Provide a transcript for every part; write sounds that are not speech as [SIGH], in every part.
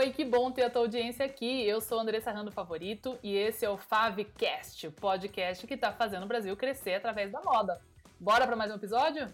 oi, que bom ter a tua audiência aqui. Eu sou Andressa Rando Favorito e esse é o Favcast, o podcast que está fazendo o Brasil crescer através da moda. Bora para mais um episódio?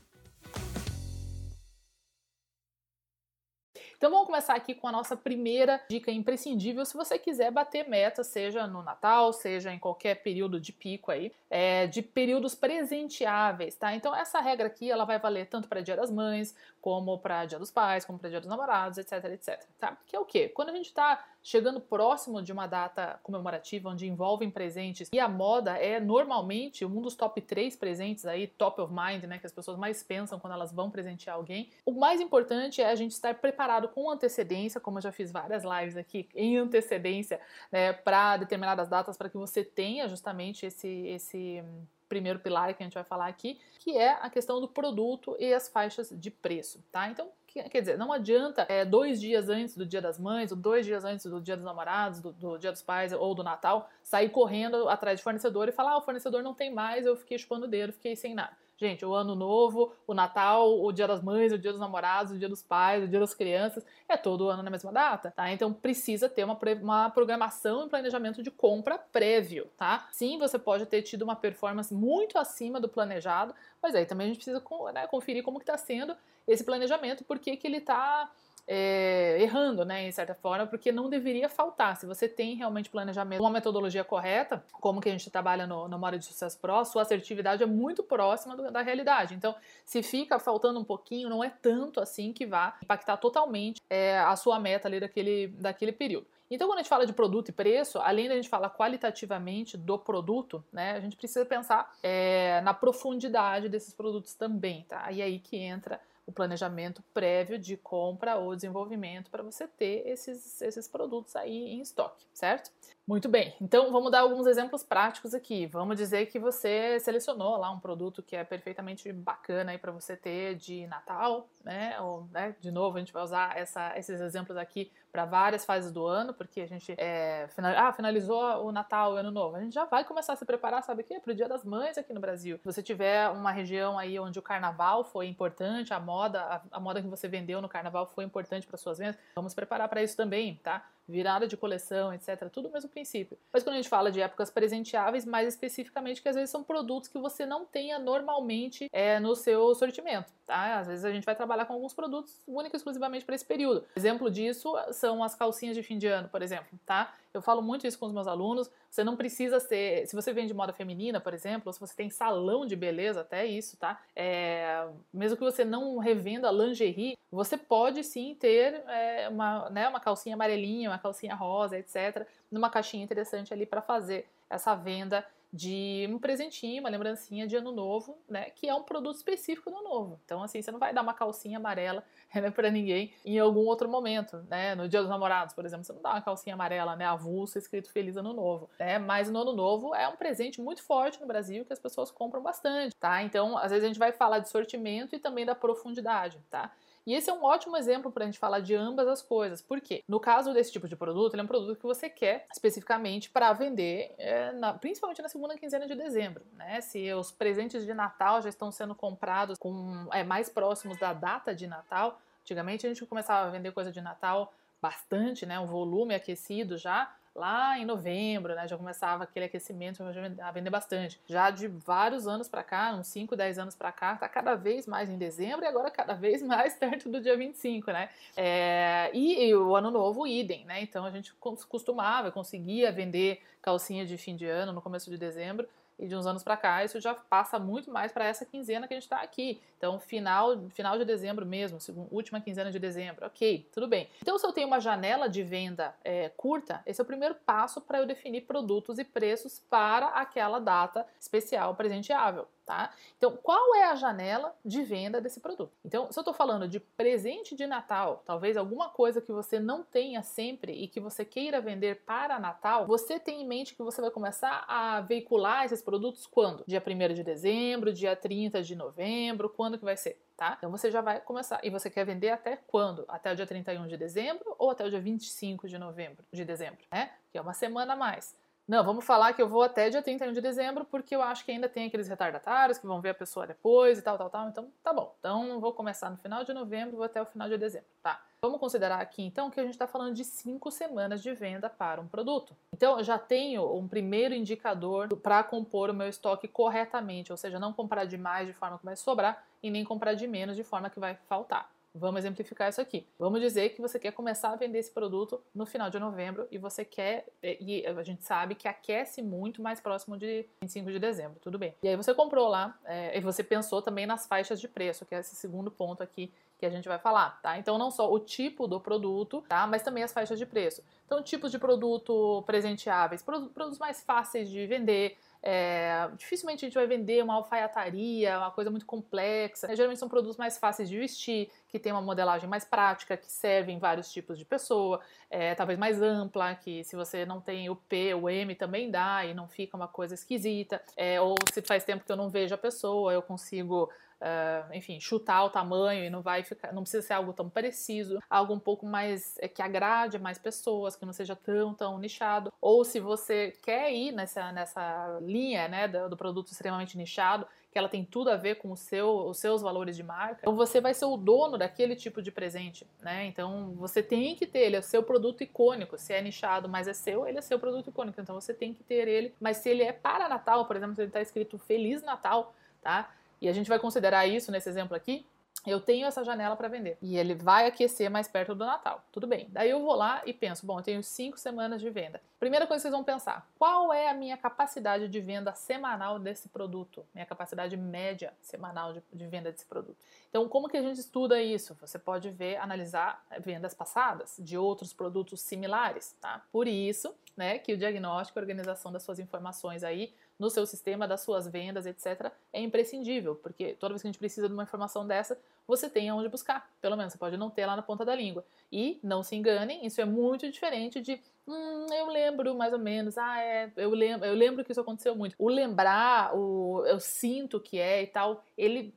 Então vamos começar aqui com a nossa primeira dica imprescindível se você quiser bater meta, seja no Natal, seja em qualquer período de pico aí, é, de períodos presenteáveis, tá? Então essa regra aqui ela vai valer tanto para Dia das Mães, como para Dia dos Pais, como para Dia dos Namorados, etc, etc, tá? Que é o quê? Quando a gente está chegando próximo de uma data comemorativa onde envolvem presentes e a moda é normalmente um dos top 3 presentes aí, top of mind, né, que as pessoas mais pensam quando elas vão presentear alguém. O mais importante é a gente estar preparado com antecedência, como eu já fiz várias lives aqui em antecedência, né, para determinadas datas para que você tenha justamente esse esse primeiro pilar que a gente vai falar aqui, que é a questão do produto e as faixas de preço, tá? Então, quer dizer, não adianta é, dois dias antes do Dia das Mães, ou dois dias antes do Dia dos Namorados, do, do, Dia dos Pais ou do Natal, sair correndo atrás de fornecedor e falar: ah, o fornecedor não tem mais, eu fiquei chupando o dedo, fiquei sem nada. Gente, o ano novo, o Natal, o Dia das Mães, o Dia dos Namorados, o Dia dos Pais, o Dia das Crianças, é todo ano na mesma data, tá? Então precisa ter uma, uma programação e planejamento de compra prévio, tá? Sim, você pode ter tido uma performance muito acima do planejado, mas aí também a gente precisa né, conferir como que está sendo esse planejamento, porque que ele está é, errando, né, em certa forma, porque não deveria faltar. Se você tem realmente planejamento, uma metodologia correta, como que a gente trabalha no, no Mora de Sucesso Pro, sua assertividade é muito próxima do, da realidade. Então, se fica faltando um pouquinho, não é tanto assim que vai impactar totalmente é, a sua meta ali daquele, daquele período. Então, quando a gente fala de produto e preço, além da gente falar qualitativamente do produto, né, a gente precisa pensar é, na profundidade desses produtos também, tá? E aí que entra o planejamento prévio de compra ou desenvolvimento para você ter esses, esses produtos aí em estoque, certo? Muito bem, então vamos dar alguns exemplos práticos aqui. Vamos dizer que você selecionou lá um produto que é perfeitamente bacana aí para você ter de Natal, né? Ou, né, de novo, a gente vai usar essa, esses exemplos aqui para várias fases do ano, porque a gente é, final, ah, finalizou o Natal, o Ano Novo. A gente já vai começar a se preparar, sabe o quê? Para o Dia das Mães aqui no Brasil. Se você tiver uma região aí onde o Carnaval foi importante, a moda, a, a moda que você vendeu no Carnaval foi importante para suas vendas, vamos preparar para isso também, tá? Virada de coleção, etc. Tudo o mesmo princípio. Mas quando a gente fala de épocas presenteáveis, mais especificamente, que às vezes são produtos que você não tenha normalmente é, no seu sortimento, tá? Às vezes a gente vai trabalhar com alguns produtos únicos exclusivamente para esse período. Exemplo disso são as calcinhas de fim de ano, por exemplo, tá? Eu falo muito isso com os meus alunos. Você não precisa ser. Se você vende moda feminina, por exemplo, ou se você tem salão de beleza, até isso, tá? É, mesmo que você não revenda lingerie, você pode sim ter é, uma, né, uma calcinha amarelinha, uma calcinha rosa, etc., numa caixinha interessante ali para fazer essa venda de um presentinho, uma lembrancinha de ano novo, né? Que é um produto específico do ano novo. Então, assim, você não vai dar uma calcinha amarela [LAUGHS] né, para ninguém em algum outro momento, né? No Dia dos Namorados, por exemplo, você não dá uma calcinha amarela, né? Avulsa, escrito Feliz Ano Novo, né? Mas no Ano Novo é um presente muito forte no Brasil que as pessoas compram bastante, tá? Então, às vezes a gente vai falar de sortimento e também da profundidade, tá? E esse é um ótimo exemplo para a gente falar de ambas as coisas. Por quê? No caso desse tipo de produto, ele é um produto que você quer especificamente para vender, é, na, principalmente na segunda quinzena de dezembro. Né? Se os presentes de Natal já estão sendo comprados com é, mais próximos da data de Natal, antigamente a gente começava a vender coisa de Natal bastante, né, um volume aquecido já lá em novembro, né, já começava aquele aquecimento a vender bastante. Já de vários anos para cá, uns 5, 10 anos para cá, tá cada vez mais em dezembro e agora cada vez [LAUGHS] mais perto do dia 25, né? É, e, e o ano novo, idem, né? Então a gente costumava, conseguia vender calcinha de fim de ano no começo de dezembro e de uns anos para cá isso já passa muito mais para essa quinzena que a gente está aqui. Então, final, final de dezembro mesmo, última quinzena de dezembro, ok, tudo bem. Então, se eu tenho uma janela de venda é, curta, esse é o primeiro passo para eu definir produtos e preços para aquela data especial presenteável tá? Então, qual é a janela de venda desse produto? Então, se eu estou falando de presente de Natal, talvez alguma coisa que você não tenha sempre e que você queira vender para Natal, você tem em mente que você vai começar a veicular esses produtos quando? Dia 1 de dezembro, dia 30 de novembro, quando que vai ser? Tá? Então você já vai começar. E você quer vender até quando? Até o dia 31 de dezembro ou até o dia 25 de novembro, de dezembro, né? Que é uma semana a mais. Não, vamos falar que eu vou até dia 31 de dezembro, porque eu acho que ainda tem aqueles retardatários que vão ver a pessoa depois e tal, tal, tal. Então, tá bom. Então, vou começar no final de novembro, vou até o final de dezembro, tá? Vamos considerar aqui então que a gente está falando de cinco semanas de venda para um produto. Então eu já tenho um primeiro indicador para compor o meu estoque corretamente, ou seja, não comprar demais de forma que vai sobrar e nem comprar de menos de forma que vai faltar. Vamos exemplificar isso aqui. Vamos dizer que você quer começar a vender esse produto no final de novembro e você quer, é, e a gente sabe que aquece muito mais próximo de 25 de dezembro, tudo bem. E aí você comprou lá, é, e você pensou também nas faixas de preço, que é esse segundo ponto aqui que a gente vai falar, tá? Então não só o tipo do produto, tá? Mas também as faixas de preço. Então tipos de produto presenteáveis, produtos mais fáceis de vender, é, dificilmente a gente vai vender uma alfaiataria, uma coisa muito complexa. Geralmente são produtos mais fáceis de vestir, que tem uma modelagem mais prática, que servem vários tipos de pessoa, é, talvez mais ampla, que se você não tem o P, o M também dá e não fica uma coisa esquisita. É, ou se faz tempo que eu não vejo a pessoa, eu consigo Uh, enfim, chutar o tamanho e não vai ficar, não precisa ser algo tão preciso, algo um pouco mais é, que agrade mais pessoas, que não seja tão tão nichado. Ou se você quer ir nessa, nessa linha, né, do, do produto extremamente nichado, que ela tem tudo a ver com o seu, os seus valores de marca, então você vai ser o dono daquele tipo de presente, né? Então você tem que ter, ele é o seu produto icônico. Se é nichado, mas é seu, ele é seu produto icônico. Então você tem que ter ele. Mas se ele é para Natal, por exemplo, se ele está escrito Feliz Natal, tá? E a gente vai considerar isso nesse exemplo aqui. Eu tenho essa janela para vender e ele vai aquecer mais perto do Natal. Tudo bem. Daí eu vou lá e penso: bom, eu tenho cinco semanas de venda. Primeira coisa que vocês vão pensar: qual é a minha capacidade de venda semanal desse produto? Minha capacidade média semanal de, de venda desse produto. Então, como que a gente estuda isso? Você pode ver, analisar vendas passadas de outros produtos similares, tá? Por isso, né, que o diagnóstico, a organização das suas informações aí no seu sistema, das suas vendas, etc., é imprescindível, porque toda vez que a gente precisa de uma informação dessa, você tem aonde buscar. Pelo menos você pode não ter lá na ponta da língua. E não se enganem, isso é muito diferente de hum, eu lembro mais ou menos, ah, é, eu lembro, eu lembro que isso aconteceu muito. O lembrar, o eu sinto que é e tal, ele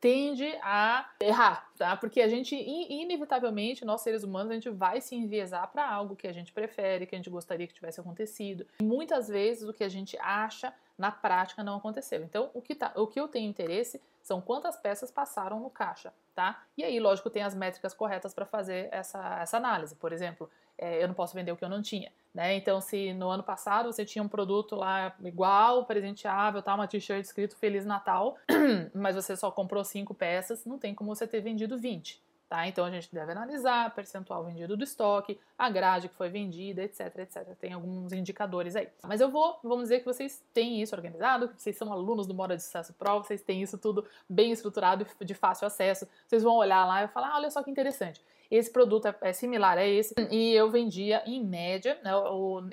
tende a errar, tá? Porque a gente, inevitavelmente, nós seres humanos, a gente vai se enviesar para algo que a gente prefere, que a gente gostaria que tivesse acontecido. E muitas vezes o que a gente acha na prática não aconteceu. Então, o que, tá, o que eu tenho interesse são quantas peças passaram no caixa, tá? E aí, lógico, tem as métricas corretas para fazer essa, essa análise. Por exemplo, é, eu não posso vender o que eu não tinha, né? Então, se no ano passado você tinha um produto lá igual, presenteável, tá? Uma t-shirt escrito Feliz Natal, [CLEARS THROAT] mas você só comprou cinco peças, não tem como você ter vendido 20. Tá? Então a gente deve analisar percentual vendido do estoque, a grade que foi vendida, etc, etc. Tem alguns indicadores aí. Mas eu vou, vamos dizer que vocês têm isso organizado, que vocês são alunos do Moda de Sucesso Pro, vocês têm isso tudo bem estruturado e de fácil acesso. Vocês vão olhar lá e falar, ah, olha só que interessante. Esse produto é, é similar a esse e eu vendia em média, né,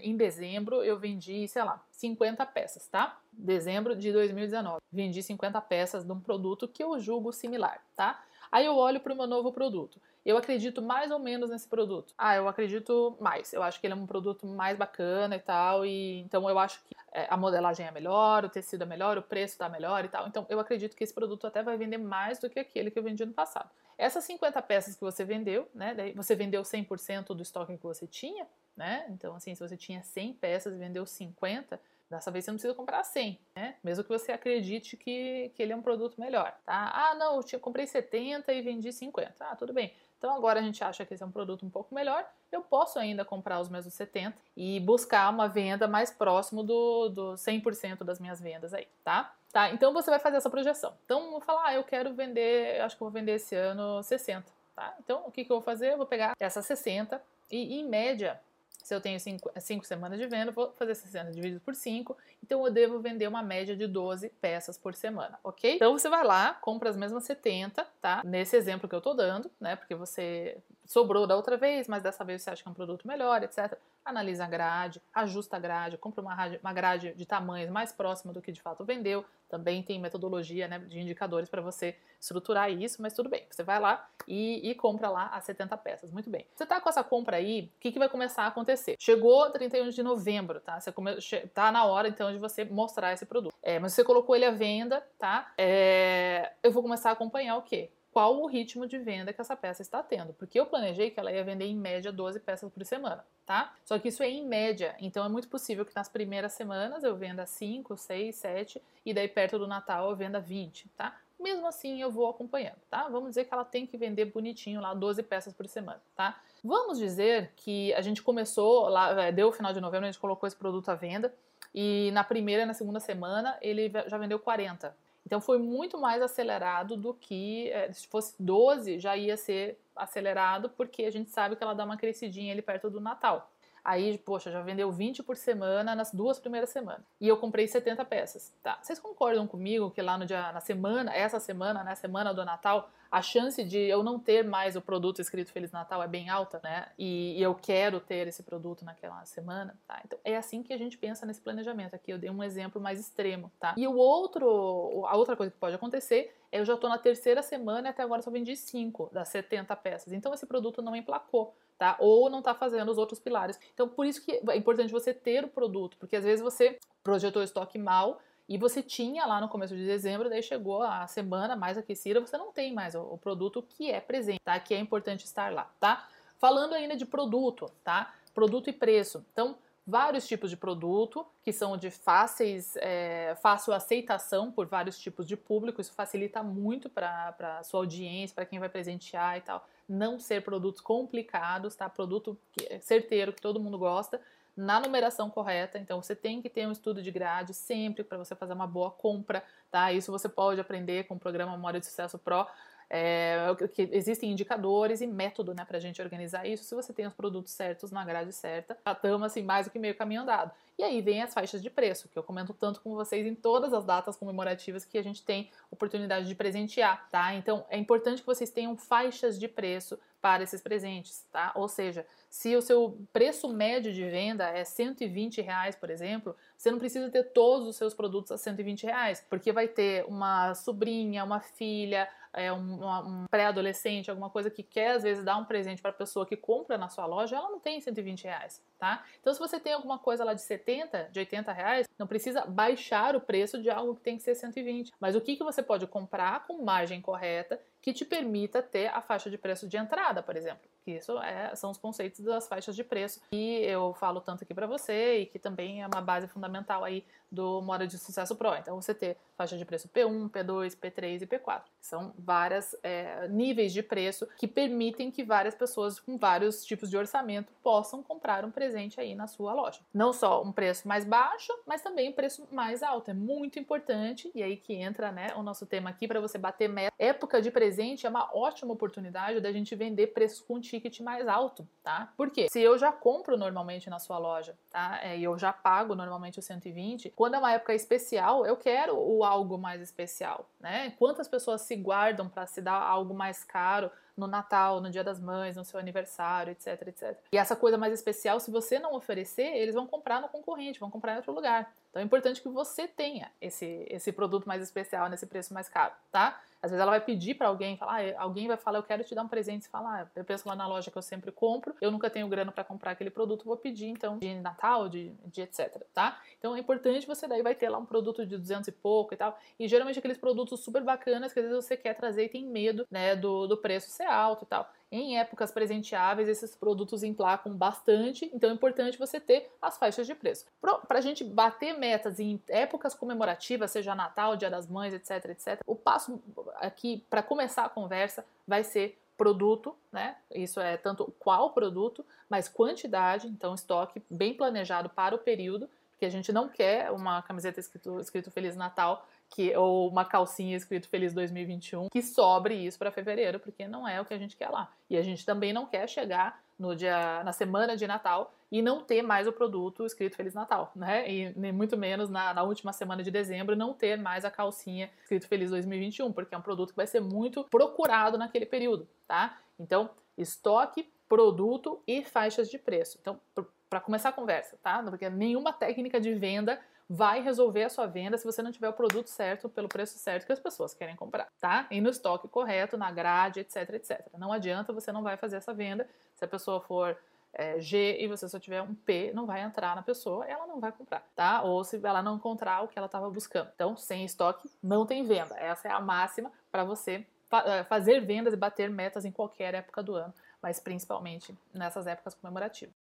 em dezembro eu vendi, sei lá, 50 peças, tá? Dezembro de 2019. Vendi 50 peças de um produto que eu julgo similar, tá? Aí eu olho para o meu novo produto. Eu acredito mais ou menos nesse produto. Ah, eu acredito mais. Eu acho que ele é um produto mais bacana e tal. E então eu acho que é, a modelagem é melhor, o tecido é melhor, o preço está melhor e tal. Então eu acredito que esse produto até vai vender mais do que aquele que eu vendi no passado. Essas 50 peças que você vendeu, né? Daí você vendeu 100% do estoque que você tinha, né? Então assim, se você tinha 100 peças e vendeu 50, Dessa vez você não precisa comprar 100, né? Mesmo que você acredite que, que ele é um produto melhor, tá? Ah, não, eu tinha, comprei 70 e vendi 50. Ah, tudo bem. Então agora a gente acha que esse é um produto um pouco melhor. Eu posso ainda comprar os mesmos 70 e buscar uma venda mais próximo do, do 100% das minhas vendas aí, tá? Tá, então você vai fazer essa projeção. Então, vou falar, ah, eu quero vender, acho que vou vender esse ano 60, tá? Então, o que, que eu vou fazer? Eu vou pegar essas 60 e, em média, se eu tenho 5 semanas de venda, vou fazer 60 dividido por 5, então eu devo vender uma média de 12 peças por semana, ok? Então você vai lá, compra as mesmas 70, tá? Nesse exemplo que eu tô dando, né? Porque você sobrou da outra vez, mas dessa vez você acha que é um produto melhor, etc. Analisa a grade, ajusta a grade, compra uma, grade de tamanhos mais próxima do que de fato vendeu. Também tem metodologia né, de indicadores para você estruturar isso, mas tudo bem. Você vai lá e, e compra lá as 70 peças. Muito bem. Você tá com essa compra aí, o que, que vai começar a acontecer? Chegou 31 de novembro, tá? Você come, tá na hora então de você mostrar esse produto. É, mas você colocou ele à venda, tá? É, eu vou começar a acompanhar o quê? Qual o ritmo de venda que essa peça está tendo. Porque eu planejei que ela ia vender em média 12 peças por semana, tá? Só que isso é em média, então é muito possível que nas primeiras semanas eu venda 5, 6, 7 e daí perto do Natal eu venda 20, tá? mesmo assim eu vou acompanhando, tá? Vamos dizer que ela tem que vender bonitinho lá 12 peças por semana, tá? Vamos dizer que a gente começou lá, é, deu o final de novembro, a gente colocou esse produto à venda e na primeira e na segunda semana ele já vendeu 40. Então foi muito mais acelerado do que é, se fosse 12 já ia ser acelerado porque a gente sabe que ela dá uma crescidinha ali perto do Natal. Aí, poxa, já vendeu 20 por semana nas duas primeiras semanas. E eu comprei 70 peças. Tá. Vocês concordam comigo que lá no dia, na semana, essa semana, né, semana do Natal, a chance de eu não ter mais o produto escrito Feliz Natal é bem alta, né? E, e eu quero ter esse produto naquela semana, tá? Então é assim que a gente pensa nesse planejamento. Aqui eu dei um exemplo mais extremo, tá? E o outro, a outra coisa que pode acontecer é eu já estou na terceira semana e até agora só vendi 5 das 70 peças. Então esse produto não emplacou. Tá? Ou não está fazendo os outros pilares. Então, por isso que é importante você ter o produto, porque às vezes você projetou o estoque mal, e você tinha lá no começo de dezembro, daí chegou a semana mais aquecida, você não tem mais o, produto que é presente, tá? Que é importante estar lá, tá? Falando ainda de produto, tá? Produto e preço. Então, vários tipos de produto que são de fáceis, é, fácil aceitação por vários tipos de público. Isso facilita muito para a sua audiência, para quem vai presentear e tal. Não ser produtos complicados, tá? Produto é certeiro que todo mundo gosta na numeração correta. Então você tem que ter um estudo de grade sempre para você fazer uma boa compra, tá? Isso você pode aprender com o programa Memória de Sucesso Pro. É, que existem indicadores e método né, para a gente organizar isso. Se você tem os produtos certos na grade certa, já estamos assim, mais do que meio caminho andado. E aí vem as faixas de preço, que eu comento tanto com vocês em todas as datas comemorativas que a gente tem oportunidade de presentear, tá? Então é importante que vocês tenham faixas de preço para esses presentes, tá? Ou seja, se o seu preço médio de venda é 120 reais, por exemplo, você não precisa ter todos os seus produtos a 120 reais, porque vai ter uma sobrinha, uma filha, é, um, um pré-adolescente, alguma coisa que quer às vezes dar um presente para a pessoa que compra na sua loja, ela não tem 120 reais, tá? Então se você tem alguma coisa lá de 70, de 80 reais, não precisa baixar o preço de algo que tem que ser 120. Mas o que, que você pode comprar com margem correta que te permita ter a faixa de preço de entrada, por exemplo. Que isso é, são os conceitos das faixas de preço que eu falo tanto aqui para você e que também é uma base fundamental aí do Moda de Sucesso Pro. Então você ter faixa de preço P1, P2, P3 e P4. São vários é, níveis de preço que permitem que várias pessoas com vários tipos de orçamento possam comprar um presente aí na sua loja. Não só um preço mais baixo, mas também um preço mais alto. É muito importante e aí que entra né, o nosso tema aqui para você bater meta. Época de presente é uma ótima oportunidade da gente vender preços com ticket mais alto, tá? Por quê? Se eu já compro normalmente na sua loja, tá? É, e eu já pago normalmente o 120, quando é uma época especial, eu quero o algo mais especial, né? Quantas pessoas se guardam para se dar algo mais caro no Natal, no Dia das Mães, no seu aniversário, etc, etc. E essa coisa mais especial, se você não oferecer, eles vão comprar no concorrente, vão comprar em outro lugar. Então é importante que você tenha esse, esse produto mais especial nesse preço mais caro, tá? Às vezes ela vai pedir para alguém, falar, ah, alguém vai falar, eu quero te dar um presente, você fala, ah, eu penso lá na loja que eu sempre compro, eu nunca tenho grana para comprar aquele produto, vou pedir então de Natal, de, de etc, tá? Então é importante você daí vai ter lá um produto de 200 e pouco e tal, e geralmente aqueles produtos super bacanas que às vezes você quer trazer e tem medo, né, do, do preço ser alto e tal. Em épocas presenteáveis, esses produtos emplacam bastante, então é importante você ter as faixas de preço. Para a gente bater metas em épocas comemorativas, seja Natal, Dia das Mães, etc, etc, o passo aqui para começar a conversa vai ser produto, né? Isso é tanto qual produto, mas quantidade, então estoque bem planejado para o período, porque a gente não quer uma camiseta escrito, escrito Feliz Natal que ou uma calcinha escrito Feliz 2021 que sobre isso para fevereiro, porque não é o que a gente quer lá. E a gente também não quer chegar no dia na semana de Natal e não ter mais o produto escrito Feliz Natal, né? E nem muito menos na, na última semana de dezembro não ter mais a calcinha escrito Feliz 2021, porque é um produto que vai ser muito procurado naquele período, tá? Então, estoque, produto e faixas de preço. Então, para começar a conversa, tá? Porque nenhuma técnica de venda vai resolver a sua venda se você não tiver o produto certo pelo preço certo que as pessoas querem comprar, tá? E no estoque correto, na grade, etc, etc. Não adianta, você não vai fazer essa venda se a pessoa for é, G e você só tiver um P, não vai entrar na pessoa, ela não vai comprar, tá? Ou se ela não encontrar o que ela estava buscando. Então, sem estoque, não tem venda. Essa é a máxima para você fa é, fazer vendas e bater metas em qualquer época do ano, mas principalmente nessas épocas comemorativas.